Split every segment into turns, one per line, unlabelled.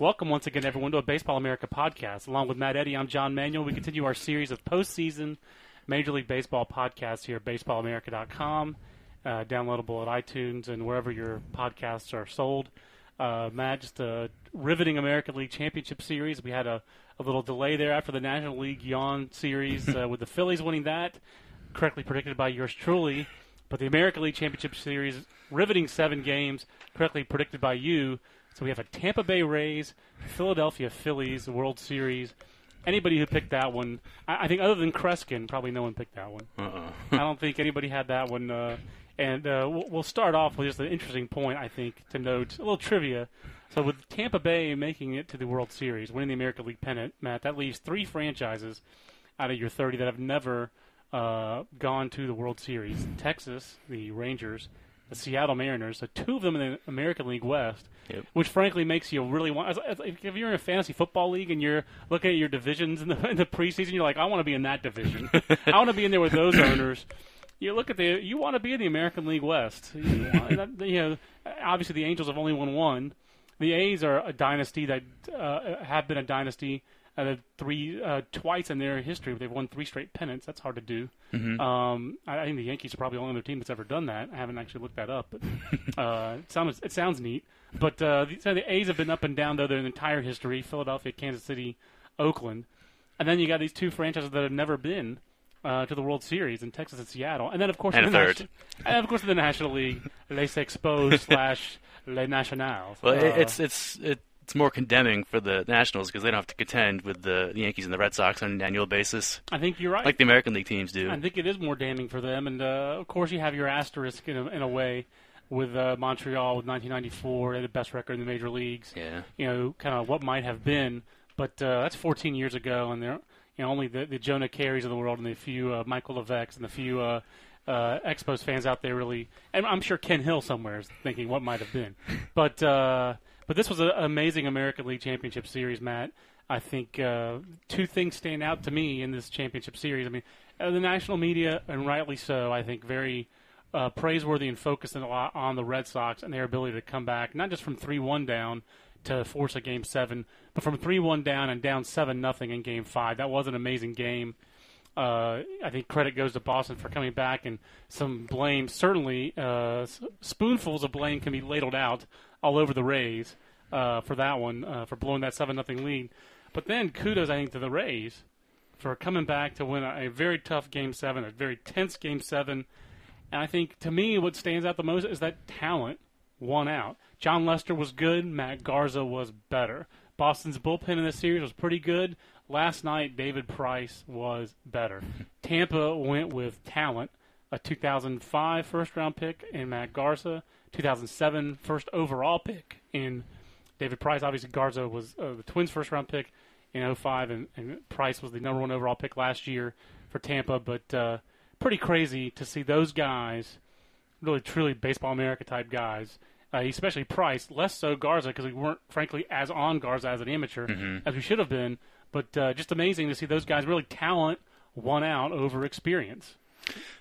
Welcome once again, everyone, to a Baseball America podcast. Along with Matt Eddy, I'm John Manuel. We continue our series of postseason Major League Baseball podcasts here at BaseballAmerica.com, uh, downloadable at iTunes and wherever your podcasts are sold. Uh, Matt, just a riveting American League Championship Series. We had a, a little delay there after the National League Yawn Series uh, with the Phillies winning that, correctly predicted by yours truly. But the American League Championship Series, riveting seven games, correctly predicted by you. So we have a Tampa Bay Rays, Philadelphia Phillies World Series. Anybody who picked that one, I, I think other than Kreskin, probably no one picked that one.
Uh-uh.
I don't think anybody had that one. Uh, and uh, we'll, we'll start off with just an interesting point, I think, to note a little trivia. So with Tampa Bay making it to the World Series, winning the American League pennant, Matt, that leaves three franchises out of your 30 that have never uh, gone to the World Series: Texas, the Rangers, the Seattle Mariners. So two of them in the American League West,
Yep.
which frankly makes you really want. If you're in a fantasy football league and you're looking at your divisions in the, in the preseason, you're like, I want to be in that division. I want to be in there with those owners. You look at the. You want to be in the American League West. You, want, you know, obviously the Angels have only won one. The A's are a dynasty that uh, have been a dynasty. They've three uh, twice in their history, they've won three straight pennants. That's hard to do. Um, I, I think the Yankees are probably the only other team that's ever done that. I haven't actually looked that up, but uh, it sounds it sounds neat. But uh, the, so the A's have been up and down though their entire history: Philadelphia, Kansas City, Oakland, and then you got these two franchises that have never been uh, to the World Series in Texas and Seattle, and then of course
And
the
third.
Nation- and of course the National League, Les Expos slash Les Nationals.
Well, it,
Uh,
it's it's it's more condemning for the Nationals because they don't have to contend with the, the Yankees and the Red Sox on an annual basis,
I think you're right.
like the American League teams do.
I think it is more damning for them, and uh, of course you have your asterisk in a, in a way with uh, Montreal with 1994, they had the best record in the major leagues.
Yeah.
You know, kind of what might have been, but uh, that's 14 years ago, and they're you know only the, the Jonah Keris of the world and the few uh, Michael Levex and the few uh, uh, Expos fans out there really, and I'm sure Ken Hill somewhere is thinking what might have been, but uh, but this was an amazing American League Championship Series, Matt. I think uh, two things stand out to me in this championship series. I mean, uh, the national media, and rightly so, I think very uh, praiseworthy and focusing a lot on the Red Sox and their ability to come back, not just from three-one down to force a game seven, but from three-one down and down seven nothing in game five. That was an amazing game. Uh, I think credit goes to Boston for coming back, and some blame certainly, uh, spoonfuls of blame can be ladled out all over the Rays uh, for that one uh, for blowing that seven nothing lead. But then kudos I think to the Rays for coming back to win a, a very tough game seven, a very tense game seven. And I think to me, what stands out the most is that talent won out. Jon Lester was good. Matt Garza was better. Boston's bullpen in this series was pretty good. Last night, David Price was better. Tampa went with talent. A 2005 first round pick in Matt Garza, 2007 first overall pick in David Price. Obviously, Garza was uh, the Twins' first round pick in 05, and, and Price was the number one overall pick last year for Tampa. But uh, pretty crazy to see those guys, really truly baseball America type guys, uh, especially Price, less so Garza because we weren't frankly as on Garza as an amateur as we should have been. But uh, just amazing to see those guys really talent one out over experience.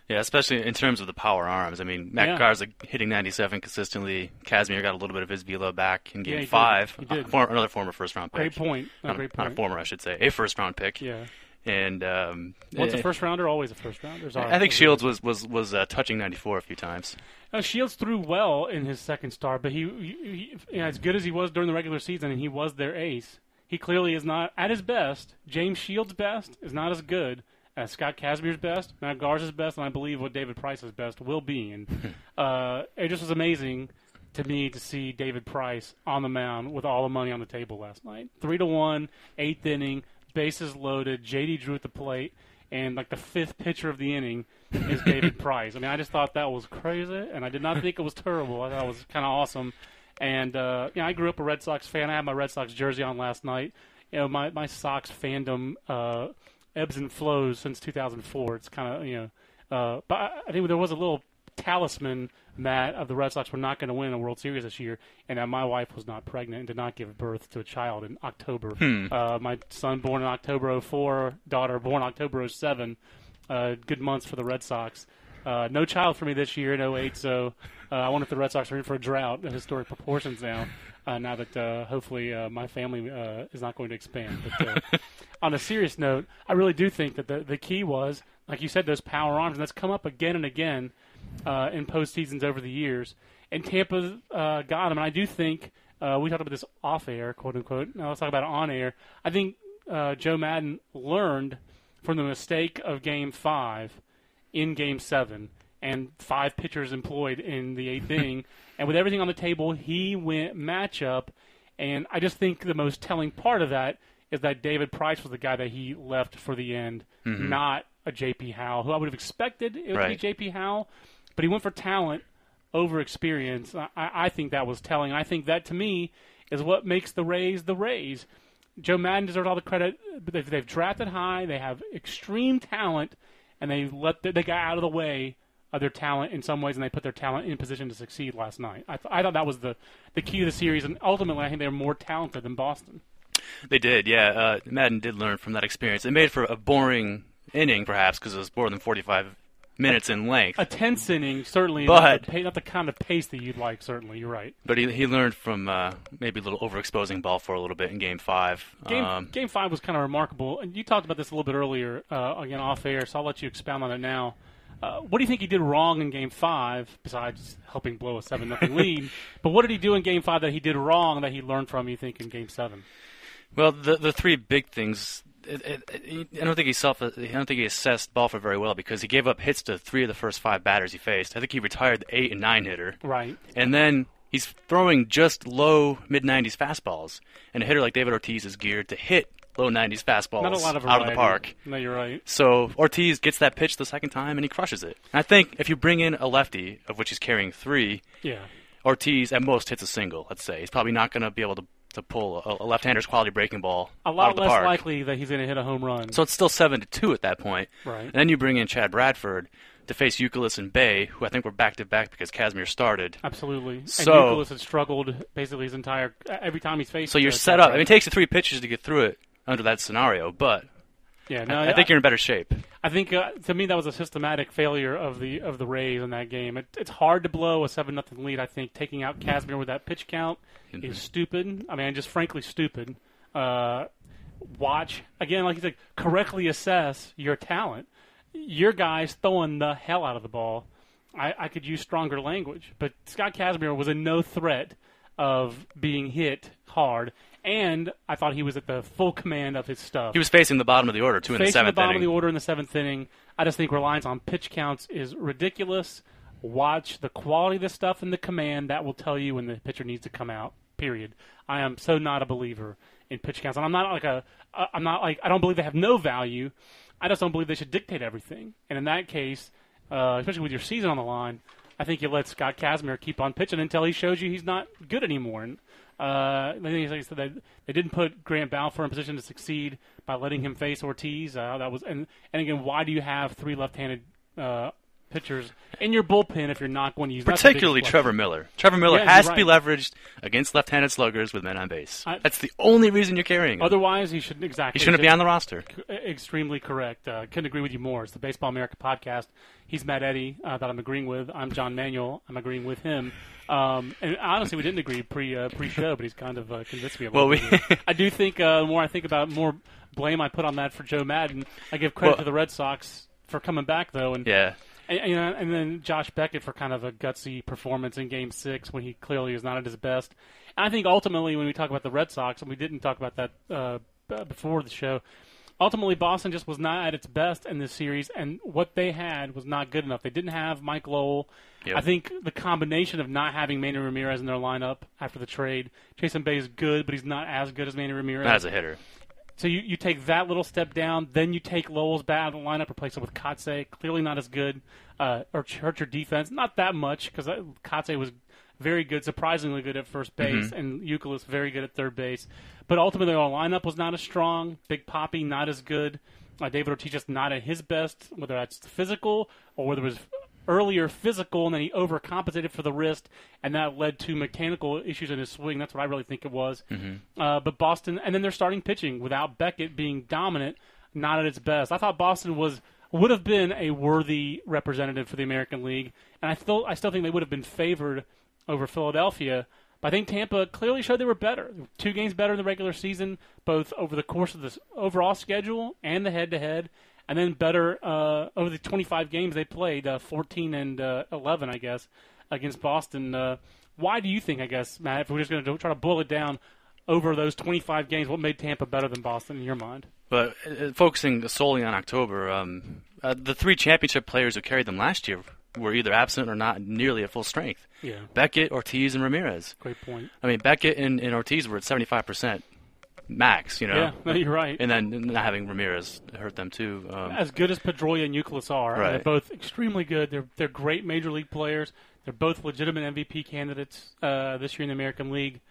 Yeah, especially in terms of the power arms. I mean, Matt
Yeah.
Garza hitting 97 consistently. Kazmir got a little bit of his velo back in
Yeah,
Game
did.
Five.
He did.
Uh, for- another former first round pick.
Great point. A
Not,
great
not a former, I should say, a first round pick.
Yeah.
And um,
Once
eh,
a first rounder, always a first rounder. There's
I think Shields was was was uh, touching 94 a few times.
Uh, Shields threw well in his second start, but he, he, he you know, as good as he was during the regular season, and he was their ace. He clearly is not at his best. James Shields' best is not as good as Scott Kazmir's best, Matt Garza's best, and I believe what David Price's best will be. And uh, it just was amazing to me to see David Price on the mound with all the money on the table last night. Three to one, eighth inning, bases loaded, JD Drew at the plate, and like the fifth pitcher of the inning is David Price. I mean, I just thought that was crazy, and I did not think it was terrible. I thought it was kind of awesome. And uh, you know, I grew up a Red Sox fan. I had my Red Sox jersey on last night. You know, my my Sox fandom uh, ebbs and flows since 2004. It's kind of you know, uh, but I, I think there was a little talisman Matt of the Red Sox were not going to win a World Series this year, and that my wife was not pregnant and did not give birth to a child in October. Uh, my son born in October 04, daughter born October 07. Uh, good months for the Red Sox. Uh, no child for me this year in 08, so uh, I wonder if the Red Sox are in for a drought of historic proportions now. Uh, now that uh, hopefully uh, my family uh, is not going to expand. But uh, on a serious note, I really do think that the the key was, like you said, those power arms, and that's come up again and again uh, in postseasons over the years. And Tampa uh, got them. And I do think uh, we talked about this off air, quote unquote. Now let's talk about it on air. I think uh, Joe Maddon learned from the mistake of Game Five in Game Seven, and five pitchers employed in the eighth inning. And with everything on the table, he went matchup. And I just think the most telling part of that is that David Price was the guy that he left for the end, mm-hmm. not a JP Howell, who I would have expected it would
Right.
be JP Howell, but he went for talent over experience. I, I think that was telling. I think that to me is what makes the Rays the Rays. Joe Maddon deserves all the credit. They've, they've drafted high. They have extreme talent, and they let the, they got out of the way of their talent in some ways, and they put their talent in position to succeed last night. I, th- I thought that was the the key to the series, and ultimately, I think they're more talented than Boston.
They did, yeah. Uh, Maddon did learn from that experience. It made for a boring inning, perhaps, because it was more than 45 minutes in length.
A tense inning, certainly
But-
not, the not the kind of pace that you'd like. Certainly, you're right.
But he he learned from uh, maybe a little overexposing ball for a little bit in Game Five.
Game
Um,
Game Five was kind of remarkable, and you talked about this a little bit earlier, uh, again off air. So I'll let you expound on it now. Uh, what do you think he did wrong in Game Five, besides helping blow a seven nothing lead? But what did he do in Game Five that he did wrong that he learned from? You think in Game Seven?
Well, the the three big things. It, it, I don't think he self. I don't think he assessed Balfour very well because he gave up hits to three of the first five batters he faced. I think he retired the eight and nine hitter,
Right.
and then he's throwing just low mid 90s fastballs. And a hitter like David Ortiz is geared to hit low 90s fastballs
Not a lot of
out of the park.
No, you're right.
So Ortiz gets that pitch the second time and he crushes it. And I think if you bring in a lefty, of which he's carrying three,
Yeah.
Ortiz at most hits a single. Let's say he's probably not going to be able to to pull a, a left-hander's quality breaking ball
A lot
of the
less
park.
likely that he's going to hit a home run.
So it's still seven to two at that point.
Right.
And then you bring in Chad Bradford to face Youkilis and Bay, who I think were back to back because Kazmir started.
Absolutely.
So-
and Youkilis has struggled basically his entire every time he's faced.
So you're set up. I mean, it takes you three pitches to get through it under that scenario, but
yeah. No,
I, I think you're in better shape.
I think uh, to me that was a systematic failure of the of the Rays in that game. It, it's hard to blow a seven nothing lead. I think taking out Kazmir with that pitch count is stupid. I mean, just frankly stupid. Uh, watch again, like you said, correctly assess your talent. Your guy's throwing the hell out of the ball. I, I could use stronger language, but Scott Kazmir was a no threat of being hit hard, and I thought he was at the full command of his stuff
He was facing the bottom of the order, two in the
facing
seventh
the bottom
inning.
of the order in the seventh inning. I just think reliance on pitch counts is ridiculous. Watch the quality of the stuff in the command. That will tell you when the pitcher needs to come out. Period. I am so not a believer in pitch counts, and I'm not like a. I'm not like I don't believe they have no value. I just don't believe they should dictate everything. And in that case, uh, especially with your season on the line, I think you let Scott Kazmir keep on pitching until he shows you he's not good anymore. And uh, I think, like I said, they, they didn't put Grant Balfour in position to succeed by letting him face Ortiz. Uh, that was and and again, why do you have three left-handed uh, pitchers in your bullpen if you're not going to use
Particularly. Trevor Miller. Trevor Miller
Yeah,
has to be leveraged against left-handed sluggers with men on base.
I-
That's the only reason you're carrying him.
Otherwise, he shouldn't exactly.
he shouldn't be on the roster.
extremely correct. Uh, couldn't agree with you more. It's the Baseball America podcast. He's Matt Eddy uh, that I'm agreeing with. I'm John Manuel. I'm agreeing with him. Um, and honestly, we didn't agree pre uh, pre show, but he's kind of uh, convinced me little
Well, we-
I do think uh, the more I think about it, more blame I put on that for Joe Maddon. I give credit
Well-
to the Red Sox for coming back though, and
Yeah.
And, you know, and then Josh Beckett for kind of a gutsy performance in Game Six when he clearly is not at his best. And I think ultimately, when we talk about the Red Sox, and we didn't talk about that uh, before the show, ultimately Boston just was not at its best in this series, and what they had was not good enough. They didn't have Mike Lowell.
Yep.
I think the combination of not having Manny Ramirez in their lineup after the trade, Jason Bay is good, but he's not as good as Manny Ramirez.
As a hitter.
So you, you take that little step down, then you take Lowell's bat out of the lineup, replace it with Kotze, clearly not as good, uh, or hurt your defense. Not that much because Kotze was very good, surprisingly good at first base,
Mm-hmm.
and Youkilis very good at third base. But ultimately, our lineup was not as strong. Big Poppy not as good. Uh, David Ortiz just not at his best, whether that's physical or whether it was earlier physical and then he overcompensated for the wrist, and that led to mechanical issues in his swing. That's what I really think it was. Uh, but Boston, and then they're starting pitching without Beckett being dominant, not at its best. I thought Boston was would have been a worthy representative for the American League, and I still I still think they would have been favored over Philadelphia. But I think Tampa clearly showed they were better. Two games better in the regular season, both over the course of the overall schedule and the head-to-head, and then better uh, over the 25 games they played, uh, 14 and uh, 11, I guess, against Boston. Uh, why do you think, I guess, Matt, if we're just going to try to boil it down over those 25 games, what made Tampa better than Boston in your mind?
But uh, focusing solely on October, um, uh, the three championship players who carried them last year were either absent or not nearly at full strength.
Yeah,
Beckett, Ortiz, and Ramirez.
great point.
I mean, Beckett and, and Ortiz were at 75% max, you know?
Yeah, no, you're right.
And then not having Ramirez hurt them too. Um,
as good as Pedroia and Youkilis are,
Right.
they're both extremely good. They're they're great major league players. They're both legitimate MVP candidates uh, this year in the American League.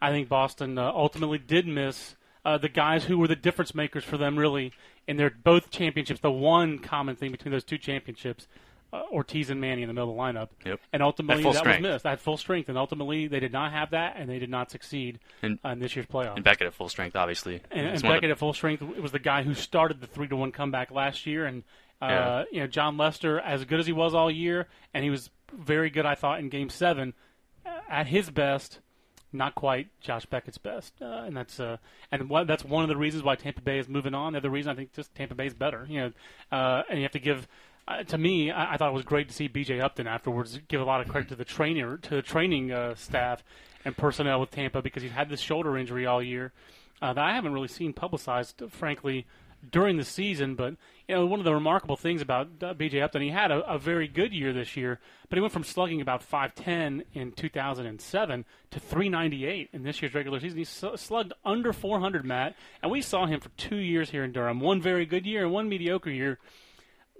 I think Boston uh, ultimately did miss uh, the guys who were the difference makers for them, really, in their both championships. The one common thing between those two championships, uh, Ortiz and Manny in the middle of the lineup,
Yep.
and ultimately that
strength.
was missed. At full strength, and ultimately they did not have that, and they did not succeed
And-
uh, in this year's playoffs.
and Beckett at full strength, obviously.
And, and Beckett at full strength was the guy who started the three to one comeback last year, and uh,
Yeah.
you know Jon Lester, as good as he was all year, and he was very good, I thought, in Game Seven, uh, at his best, not quite Josh Beckett's best, uh, and that's uh, and what, that's one of the reasons why Tampa Bay is moving on. The other reason I think just Tampa Bay is better, you know, uh, and you have to give. Uh, to me, I, I thought it was great to see B.J. Upton afterwards give a lot of credit to the trainer, to the training uh, staff and personnel with Tampa because he's had this shoulder injury all year uh, that I haven't really seen publicized, frankly, during the season. But you know, one of the remarkable things about uh, B.J. Upton, he had a, a very good year this year, but he went from slugging about 510 in 2007 to 398 in this year's regular season. He slugged under 400, Matt, and we saw him for two years here in Durham. One very good year and one mediocre year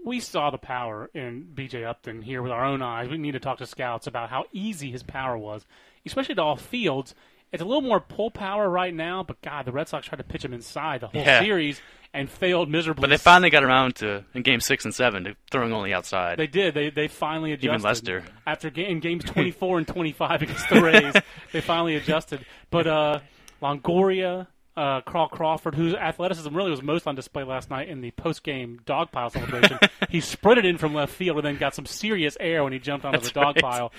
we saw the power in BJ Upton here with our own eyes. We need to talk to scouts about how easy his power was, especially to all fields. It's a little more pull power right now, but God, the Red Sox tried to pitch him inside the whole
Yeah.
series and failed miserably.
But they finally got around to in game six and seven to throwing only outside.
They did. They they finally adjusted.
Even Lester.
after in games 24 and 25 against the Rays, they finally adjusted. But uh, Longoria, uh, Carl Crawford, whose athleticism really was most on display last night in the post-game dog pile celebration, he sprinted in from left field and then got some serious air when he jumped onto
That's
the dog
right.
pile.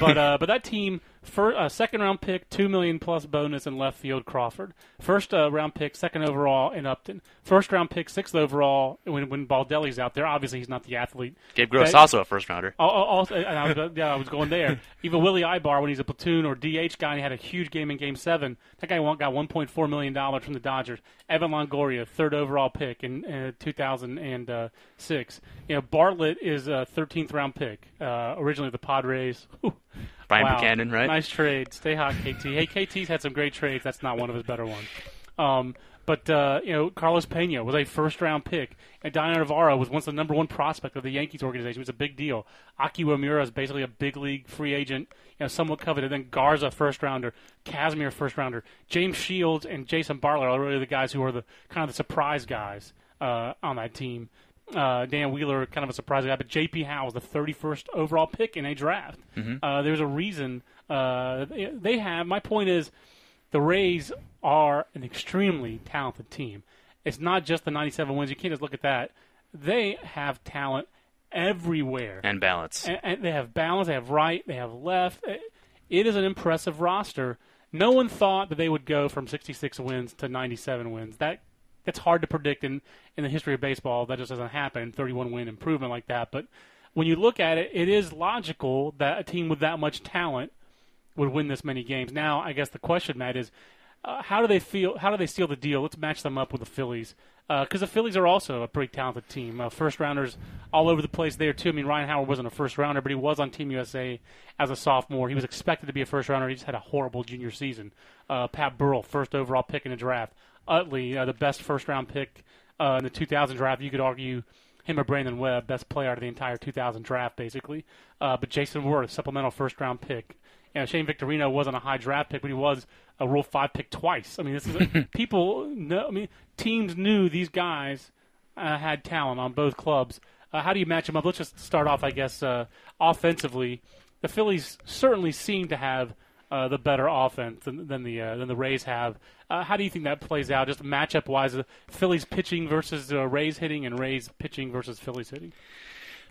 But uh, but that team, for uh, second round pick, two million plus bonus in left field Crawford. First uh, round pick, second overall in Upton. First round pick, sixth overall when when Baldelli's out there. Obviously, he's not the athlete.
Gabe Gross
that-
also a first rounder.
Oh, oh, and I was, yeah, I was going there. Even Willy Aybar, when he's a platoon or DH guy, and he had a huge game in Game Seven. That guy got 1.4 million dollars from the Dodgers. Evan Longoria, third overall pick in uh, 2006. You know, Bartlett is a 13th round pick, uh, originally the Padres. Whew.
Brian
Wow.
Buchanan, right?
Nice trade. Stay hot, KT. Hey, KT's had some great trades. That's not one of his better ones. Um, but uh, you know, Carlos Pena was a first-round pick, and Daniel Navarro was once the number one prospect of the Yankees organization. It was a big deal. Aki Iwamura is basically a big league free agent, you know, somewhat coveted. Then Garza, first-rounder, Kazmir, first-rounder, James Shields, and Jason Bartlett are really the guys who are the kind of the surprise guys uh, on that team. Uh, Dan Wheeler, kind of a surprise guy, but J.P. Howell was the 31st overall pick in a draft. Uh, there's a reason uh, they- have. My point is, the Rays are an extremely talented team. It's not just the 97 wins. You can't just look at that. They have talent everywhere.
and balance.
And, and they have balance, they have right, they have left. It- It is an impressive roster. No one thought that they would go from 66 wins to 97 wins. That that's hard to predict in, in the history of baseball. That just doesn't happen. 31 win improvement like that. But when you look at it, it is logical that a team with that much talent would win this many games. Now, I guess the question, Matt, is uh, how do they feel? How do they seal the deal? Let's match them up with the Phillies because the Phillies are also a pretty talented team. Uh, first rounders all over the place there too. I mean, Ryan Howard wasn't a first rounder, but he was on Team USA as a sophomore. He was expected to be a first rounder. He just had a horrible junior season. Uh, Pat Burrell, first overall pick in the draft. Utley, uh, the best first round pick uh, in the 2000 draft. You could argue him or Brandon Webb, best player out of the entire 2000 draft, basically. Uh, but Jayson Werth, supplemental first round pick you know, Shane Victorino wasn't a high draft pick, but he was a Rule Five pick twice. I mean, this is a, people know. I mean, teams knew these guys uh, had talent on both clubs. Uh, how do you match them up? Let's just start off, I guess, uh, offensively. The Phillies certainly seem to have uh, the better offense than, than the uh, than the Rays have. Uh, how do you think that plays out, just matchup wise? The Phillies pitching versus uh, Rays hitting, and Rays pitching versus Phillies hitting.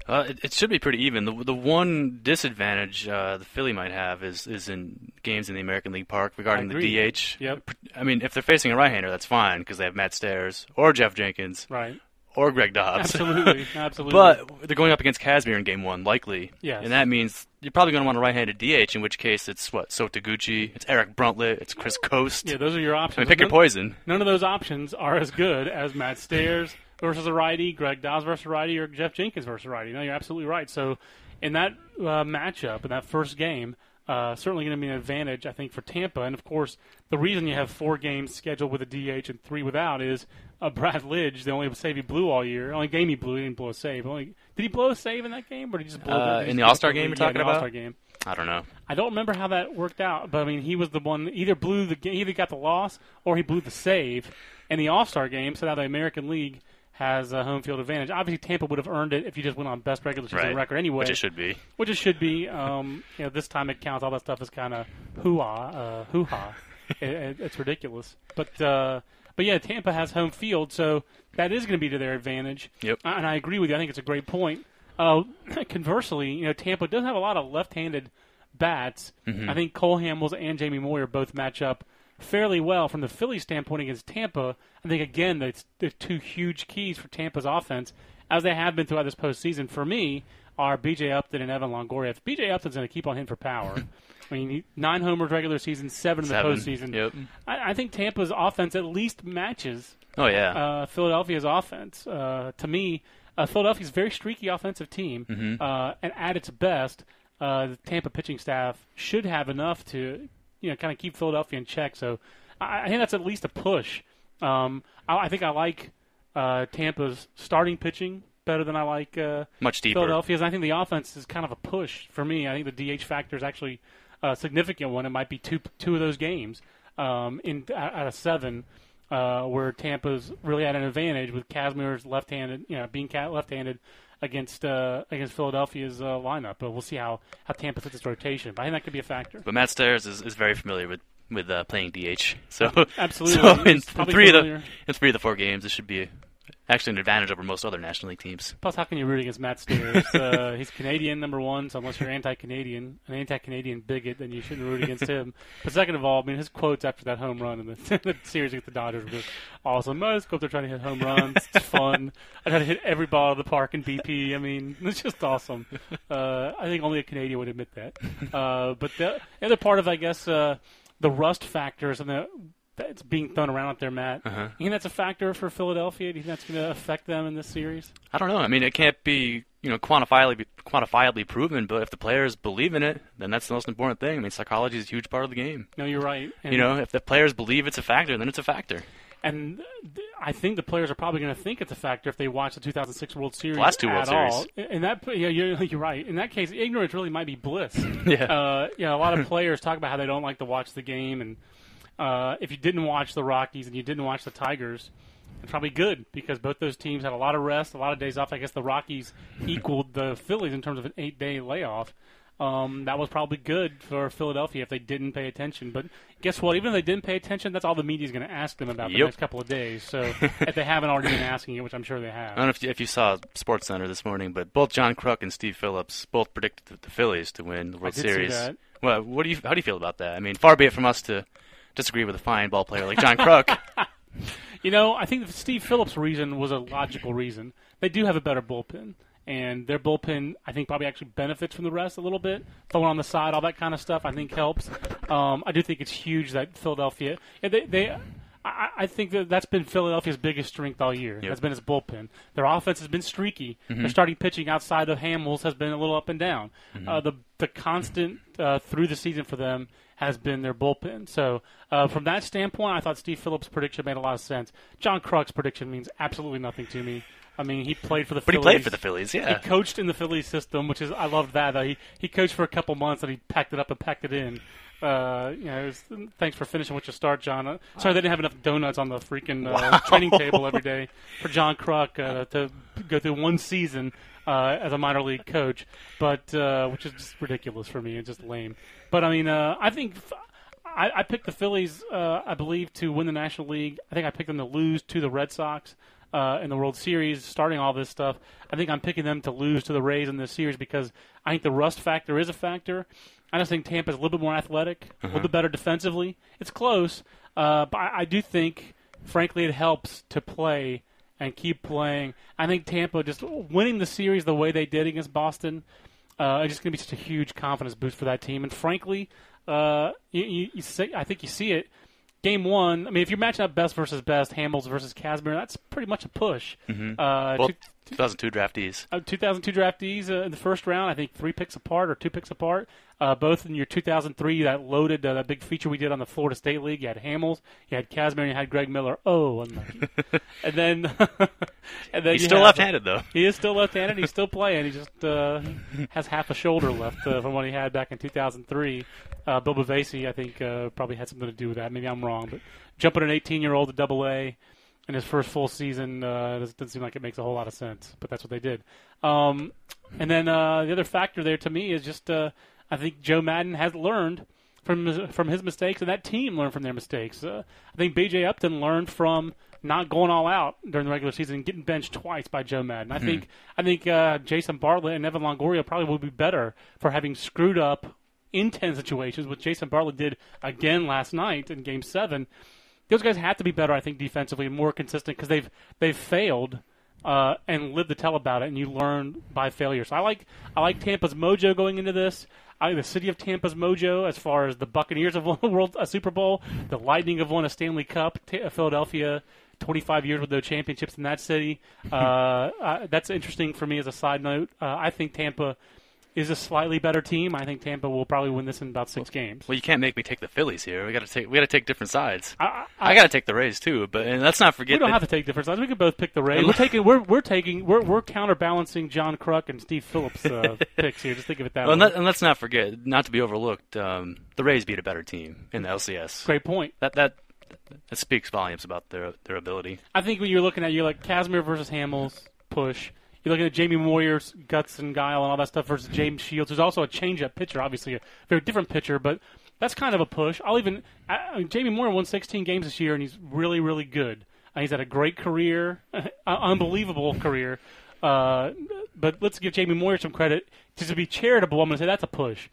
Uh, it, it should be pretty even. The the one disadvantage uh, the Philly might have is is in games in the American League Park regarding the. DH.
Yep.
I mean, if they're facing a right-hander, that's fine because they have Matt Stairs or Geoff Jenkins
Right.
Or Greg Dobbs.
Absolutely. Absolutely.
But they're going up against Kazmir in game one, likely.
Yes.
And that means you're probably going to want a right-handed DH, in which case it's what So Taguchi, it's Eric Bruntlett, it's Chris Coste.
yeah, those are your
I
options.
mean, pick your poison.
None of those options are as good as Matt Stairs versus a righty, Greg Dobbs versus a righty, or Geoff Jenkins versus a righty. No, you're absolutely right. So, in that uh, matchup, in that first game, uh, certainly going to be an advantage, I think, for Tampa. And of course, the reason you have four games scheduled with a DH and three without is uh, Brad Lidge, the only save he blew all year, only game he blew, he didn't blow a save. Only did he blow a save in that game, or did he just blow
Uh, in the All-Star game you're
Yeah, in
talking
the
about?
All-Star game.
I don't know.
I don't remember how that worked out, but I mean, he was the one either blew the ga- either got the loss or he blew the save in the All Star game. So now the American League has a home field advantage. Obviously, Tampa would have earned it if you just went on best regular season
Right.
record anyway,
Which it should be.
which it should be. Um, you know, this time it counts. All that stuff is kind of hoo ha, uh, hoo ha. it, it, it's ridiculous, but. Uh, but yeah, Tampa has home field, so that is going to be to their advantage.
Yep.
And I agree with you. I think it's a great point. Uh, conversely, you know, Tampa does have a lot of left-handed bats. I think Cole Hamels and Jamie Moyer both match up fairly well from the Phillies standpoint against Tampa. I think again that's there's two huge keys for Tampa's offense, as they have been throughout this postseason. For me, are B.J. Upton and Evan Longoria. If B.J. Upton's going to keep on hitting for power. I mean, nine homers regular season, seven in the
Seven.
postseason.
Yep.
I, I think Tampa's offense at least matches
Oh yeah.
uh, Philadelphia's offense. Uh, to me, uh, Philadelphia's a very streaky offensive team,
Mm-hmm.
uh, and at its best, uh, the Tampa pitching staff should have enough to, you know, kind of keep Philadelphia in check. So, I, I think that's at least a push. Um, I, I think I like uh, Tampa's starting pitching better than I like uh,
Much deeper.
Philadelphia's. I think the offense is kind of a push for me. I think the DH factor is actually a significant one. It might be two two of those games um, in out of seven. Uh, where Tampa's really at an advantage with Kazmir's left-handed, you know, being left-handed against uh, against Philadelphia's uh, lineup. But we'll see how, how Tampa fits its rotation. But I think that could be a factor.
But Matt Stairs is, is very familiar with with uh, playing DH. So
Absolutely.
So in,
probably
three of the in three of the four games, it should be actually an advantage over most other National League teams.
Plus, how can you root against Matt Stairs? uh, he's Canadian, number one, so unless you're anti-Canadian, an anti-Canadian bigot, then you shouldn't root against him. But second of all, I mean, his quotes after that home run in the, the series against the Dodgers were awesome. I just go up there trying to hit home runs. It's fun. I try to hit every ball of the park in BP. I mean, it's just awesome. Uh, I think only a Canadian would admit that. Uh, but the other part of, I guess, uh, the rust factors and the that's being thrown around out there, Matt.
Uh-huh.
You think that's a factor for Philadelphia? Do you think that's going to affect them in this series?
I don't know. I mean, it can't be you know quantifiably quantifiably proven, but if the players believe in it, then that's the most important thing. I mean, psychology is a huge part of the game.
No, you're right. And,
You know, if the players believe it's a factor, then it's a factor.
and I think the players are probably going to think it's a factor if they watch the 2006 World Series
last two World
all.
Series.
In that, yeah, you're, you're right. In that case, ignorance really might be bliss.
Yeah.
Uh, you know, a lot of players talk about how they don't like to watch the game, and uh, if you didn't watch the Rockies and you didn't watch the Tigers, it's probably good because both those teams had a lot of rest, a lot of days off. I guess the Rockies equaled the Phillies in terms of an eight-day layoff. Um, that was probably good for Philadelphia if they didn't pay attention. But guess what? Even if they didn't pay attention, that's all the media's going to ask them about the
Yep.
next couple of days. So if they haven't already been asking it, which I'm sure they have.
I don't know if you, if you saw Sports Center this morning, but both John Kruk and Steve Phillips both predicted the, the Phillies to win the World Series. Well, what do you how do you feel about that? I mean, far be it from us to disagree with a fine ball player like John Kruk.
You know, I think the Steve Phillips reason was a logical reason. They do have a better bullpen, and their bullpen, I think, probably actually benefits from the rest a little bit. Throwing on the side, all that kind of stuff, I think helps. Um, I do think it's huge that Philadelphia. yeah, They, they I, I think that that's been Philadelphia's biggest strength all year. That's been its bullpen. Their offense has been streaky. Their starting pitching outside of Hamels has been a little up and down. Uh, the the constant uh, through the season for them has been their bullpen. So uh, from that standpoint, I thought Steve Phillips' prediction made a lot of sense. John Kruk's prediction means absolutely nothing to me. I mean, he played for the
But he played for the Phillies, yeah.
He coached in the Phillies system, which is I loved that. Uh, he he coached for a couple months and he packed it up and packed it in. Uh, you know, was, thanks for finishing with your start, John. Uh, sorry they didn't have enough donuts on the freaking uh, training table every day for John Kruk uh, to go through one season uh, as a minor league coach, but uh, which is just ridiculous for me and just lame. But I mean, uh, I think. F- I, I picked the Phillies, uh, I believe, to win the National League. I think I picked them to lose to the Red Sox uh, in the World Series, starting all this stuff. I think I'm picking them to lose to the Rays in this series because I think the rust factor is a factor. I just think Tampa's a little bit more athletic, a little bit better defensively. It's close, uh, but I, I do think, frankly, it helps to play and keep playing. I think Tampa just winning the series the way they did against Boston uh, it's just going to be such a huge confidence boost for that team. And frankly, uh, you, you, you see, I think you see it. Game one, I mean, if you're matching up best versus best, Hamels versus Kazmir, that's pretty much a push. Uh,
Mm-hmm. Well,
two-
2002 draftees.
uh, 2002 draftees uh, in the first round. I think three picks apart or two picks apart. Uh, both in your 2003 that loaded uh, that big feature we did on the Florida State League. You had Hamels, you had Kazmir, and you had Greg Miller. Oh, unlucky. and then and then
He's still
have-
left-handed though.
He is still left-handed. He's still playing. He just uh, has half a shoulder left uh, from what he had back in 2003. Uh, Bill I think, uh, probably had something to do with that. Maybe I'm wrong, but jumping an 18-year-old to Double A in his first full season uh, doesn't, doesn't seem like it makes a whole lot of sense. But that's what they did. Um, and then uh, the other factor there to me is just uh, I think Joe Maddon has learned from his, from his mistakes, and that team learned from their mistakes. Uh, I think B.J. Upton learned from not going all out during the regular season and getting benched twice by Joe Maddon. I think I think uh, Jason Bartlett and Evan Longoria probably will be better for having screwed up in ten situations, which Jason Bartlett did again last night in Game Seven. Those guys have to be better, I think, defensively and more consistent because they've they've failed uh, and lived to tell about it, and you learn by failure. So I like I like Tampa's mojo going into this. I like the city of Tampa's mojo as far as the Buccaneers have won a World a Super Bowl, the Lightning have won a Stanley Cup, Ta Philadelphia. 25 years with no championships in that city. Uh, uh, that's interesting for me as a side note. Uh, I think Tampa is a slightly better team. I think Tampa will probably win this in about six games.
Well, you can't make me take the Phillies here. We got to take we got to take different sides.
I,
I got to take the Rays too, but and let's not forget.
We don't
that
have to take different sides. We can both pick the Rays. We're taking. We're we're taking. We're we're counterbalancing John Kruk and Steve Phillips uh, picks here. Just think of it that
Well, and,
way.
let, and let's not forget, not to be overlooked, um, the Rays beat a better team in the LCS.
Great point.
That that that speaks volumes about their their ability.
I think when you're looking at you're like Kazmir versus Hamels push. You're looking at Jamie Moyer's guts and guile and all that stuff versus James Shields, who's also a changeup pitcher, obviously a very different pitcher, but that's kind of a push. I'll even I, Jamie Moyer won 16 games this year, and he's really, really good. Uh, he's had a great career, unbelievable career. Uh, but let's give Jamie Moyer some credit. Just to be charitable, I'm going to say that's a push.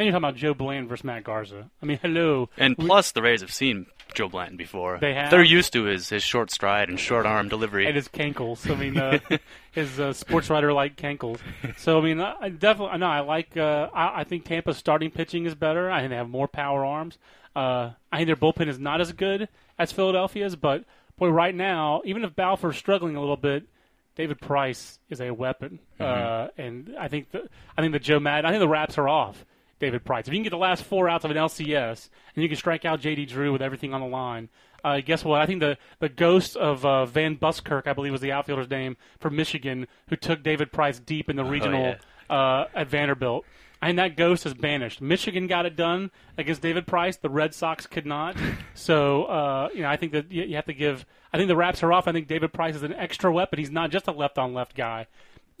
Then you're talking about Joe Blanton versus Matt Garza. I mean, hello.
And
We-
plus, the Rays have seen Joe Blanton before.
They have?
They're used to his his short stride and short arm delivery.
and his cankles. I mean, uh, his uh, sports writer like cankles. So I mean, I I definitely no. I like. Uh, I, I think Tampa's starting pitching is better. I think they have more power arms. Uh, I think their bullpen is not as good as Philadelphia's, but boy, right now, even if Balfour's struggling a little bit, David Price is a weapon. Uh, and I think the I think the Joe Maddon. I think the wraps are off. David Price. If you can get the last four outs of an LCS and you can strike out J.D. Drew with everything on the line, uh, guess what? I think the, the ghost of uh, Van Buskirk, I believe was the outfielder's name for Michigan, who took David Price deep in the regional uh, at Vanderbilt. and that ghost is banished. Michigan got it done against David Price. The Red Sox could not. So, uh, you know, I think that you, you have to give. I think the wraps are off. I think David Price is an extra weapon. He's not just a left-on-left guy.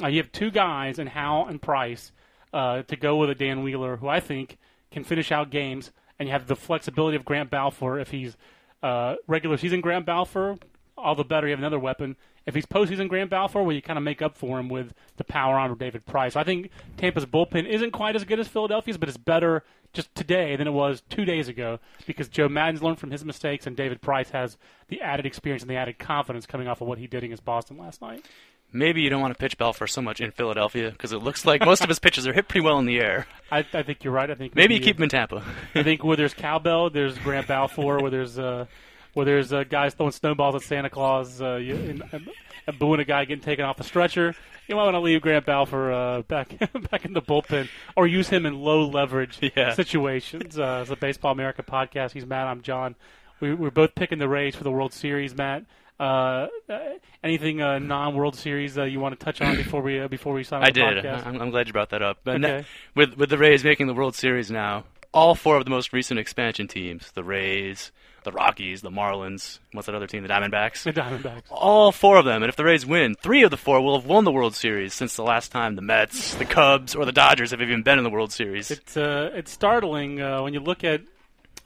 Uh, you have two guys in Howell and Price uh, to go with a Dan Wheeler, who I think can finish out games, and you have the flexibility of Grant Balfour if he's uh, regular season Grant Balfour, all the better. You have another weapon. If he's postseason Grant Balfour, well, you kind of make up for him with the power arm of David Price. I think Tampa's bullpen isn't quite as good as Philadelphia's, but it's better just today than it was two days ago because Joe Maddon's learned from his mistakes, and David Price has the added experience and the added confidence coming off of what he did against Boston last night.
Maybe you don't want to pitch Balfour so much in Philadelphia because it looks like most of his pitches are hit pretty well in the air.
I, I think you're right. I think
Maybe you keep him in Tampa.
I think where there's cowbell, there's Grant Balfour. Where there's uh, where there's uh, guys throwing snowballs at Santa Claus, uh, you, and, and, and booing a guy getting taken off the stretcher. You might want to leave Grant Balfour uh, back back in the bullpen, or use him in low leverage
Yeah.
situations. Uh, it's a Baseball America podcast. He's Matt. I'm John. We, we're both picking the Rays for the World Series. Matt, uh, uh, anything uh, non-World Series uh, you want to touch on before we uh, before we sign
I did. I'm, I'm glad you brought that up.
Okay.
with with the Rays making the World Series now, all four of the most recent expansion teams, the Rays, the Rockies, the Marlins, what's that other team, the Diamondbacks?
The Diamondbacks.
all four of them, and if the Rays win, three of the four will have won the World Series since the last time the Mets, the Cubs, or the Dodgers have even been in the World Series.
It's uh, it's startling uh, when you look at.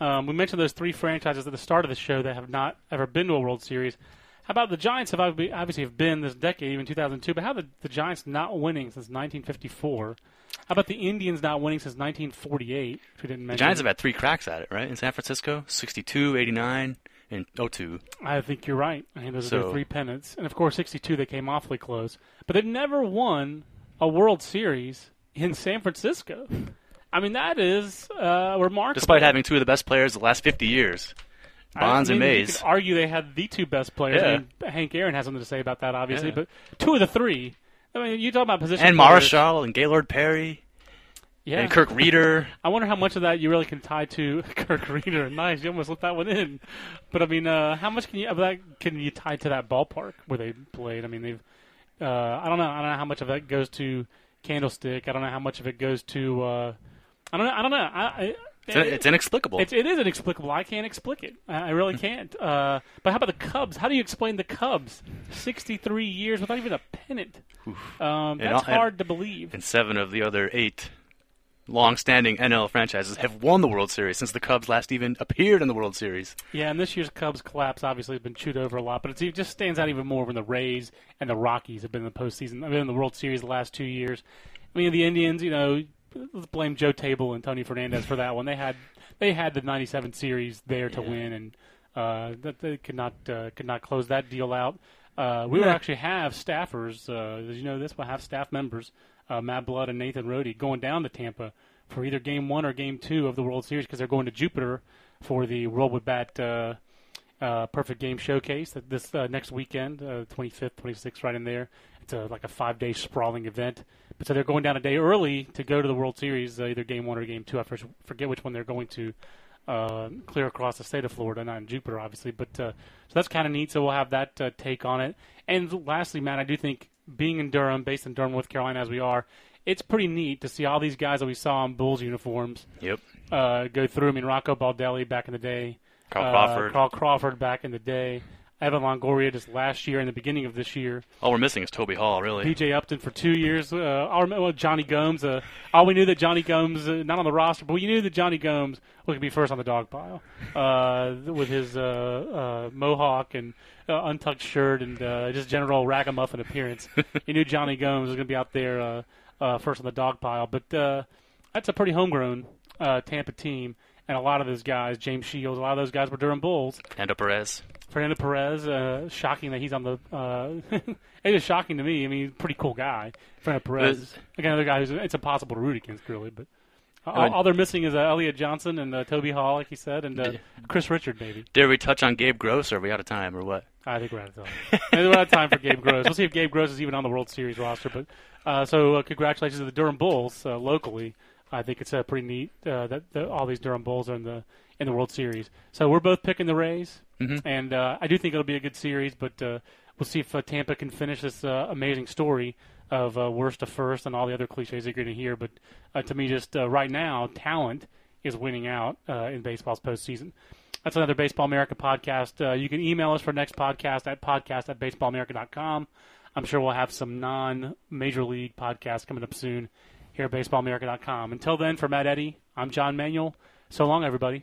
Um, we mentioned those three franchises at the start of the show that have not ever been to a World Series. How about the Giants? Have obviously have been this decade, even 2002. But how the the Giants not winning since 1954? How about the Indians not winning since 1948? Which we didn't
the
mention.
Giants have had three cracks at it, right? In San Francisco, 62, 89, and 02.
I think you're right. I those are their
So-
three pennants, and of course, 62 they came awfully close, but they've never won a World Series in San Francisco. I mean, that is uh, remarkable.
Despite having two of the best players the last 50 years, Bonds
I
and
mean, You
Mays.
argue they had the two best players. I mean, Hank Aaron has something to say about that, obviously,
Yeah.
but two of the three. I mean, you talk about position
And
players.
Marichal and Gaylord Perry
yeah.
and Kirk Rueter.
I wonder how much of that you really can tie to Kirk Rueter. Nice, you almost let that one in. But I mean, uh, how much can you of that can you tie to that ballpark where they played? I mean, they've. Uh, I don't know. I don't know how much of that goes to Candlestick. I don't know how much of it goes to. Uh, I don't know. I don't know. I, I,
It's, it's inexplicable.
it's, it is inexplicable. I can't explain it. I, really can't. Uh, but how about the Cubs? How do you explain the Cubs? Sixty-three years without even a pennant. Um, that's
all-
hard to believe.
and seven of the other eight long-standing NL franchises have won the World Series since the Cubs last even appeared in the World Series.
Yeah, and this year's Cubs collapse obviously has been chewed over a lot, but it's, it just stands out even more when the Rays and the Rockies have been in the postseason. I've been in the World Series the last two years. I mean, the Indians, you know, let's blame Joe Table and Tony Fernandez for that one. They had they had the '97 series there to win, and uh, that they could not uh, could not close that deal out. Uh, we will
Yeah.
actually have staffers. Uh, did you know this? We'll have staff members, uh, Matt Blood and Nathan Rode, going down to Tampa for either Game One or Game Two of the World Series because they're going to Jupiter for the World Wood Bat uh, uh, Perfect Game Showcase that this uh, next weekend, uh, 25th, 26th, right in there. It's a, like a five-day sprawling event. But so they're going down a day early to go to the World Series, uh, either Game One or Game Two. I first forget which one they're going to. Uh, clear across the state of Florida, not in Jupiter, obviously, but uh, so that's kind of neat. So we'll have that uh, take on it. And lastly, Matt, I do think being in Durham, based in Durham, North Carolina, as we are, it's pretty neat to see all these guys that we saw in Bulls uniforms
Yep.
uh, go through. I mean, Rocco Baldelli back in the day,
Carl
uh,
Crawford.
Carl Crawford back in the day, Evan Longoria just last year and the beginning of this year,
All we're missing is Toby Hall, really.
BJ Upton for two years. Uh, I remember Jonny Gomes. Uh, all we knew that Jonny Gomes, uh, not on the roster, but we knew that Jonny Gomes was going to be first on the dog pile uh, with his uh, uh, mohawk and uh, untucked shirt and uh, just general ragamuffin appearance. you knew Jonny Gomes was going to be out there uh, uh, first on the dog pile, but uh, that's a pretty homegrown uh, Tampa team. And a lot of those guys, James Shields, a lot of those guys were Durham Bulls.
Fernando Perez.
Fernando Perez, uh, shocking that he's on the. Uh, it is shocking to me. I mean, he's a pretty cool guy. Fernando Perez, again, another guy who's it's impossible to root against, really. But all, all they're missing is uh, Elliot Johnson and uh, Toby Hall, like he said, and uh, Chris Richard, maybe.
Dare we touch on Gabe Gross, or are we out of time, or what?
I think we're out of time. We're out of time for Gabe Gross. We'll see if Gabe Gross is even on the World Series roster. But uh, so uh, congratulations to the Durham Bulls uh, locally. I think it's uh, pretty neat uh, that, that all these Durham Bulls are in the in the World Series. So we're both picking the Rays,
Mhm.
and uh, I do think it'll be a good series. But uh, we'll see if uh, Tampa can finish this uh, amazing story of uh, worst to first and all the other cliches you're going to hear. But uh, to me, just uh, right now, talent is winning out uh, in baseball's postseason. That's another Baseball America podcast. Uh, you can email us for next podcast at podcast at baseballamerica.com. I'm sure we'll have some non major league podcasts coming up soon here at baseballamerica.com. Until then, for Matt Eddy, I'm John Manuel. So long, everybody.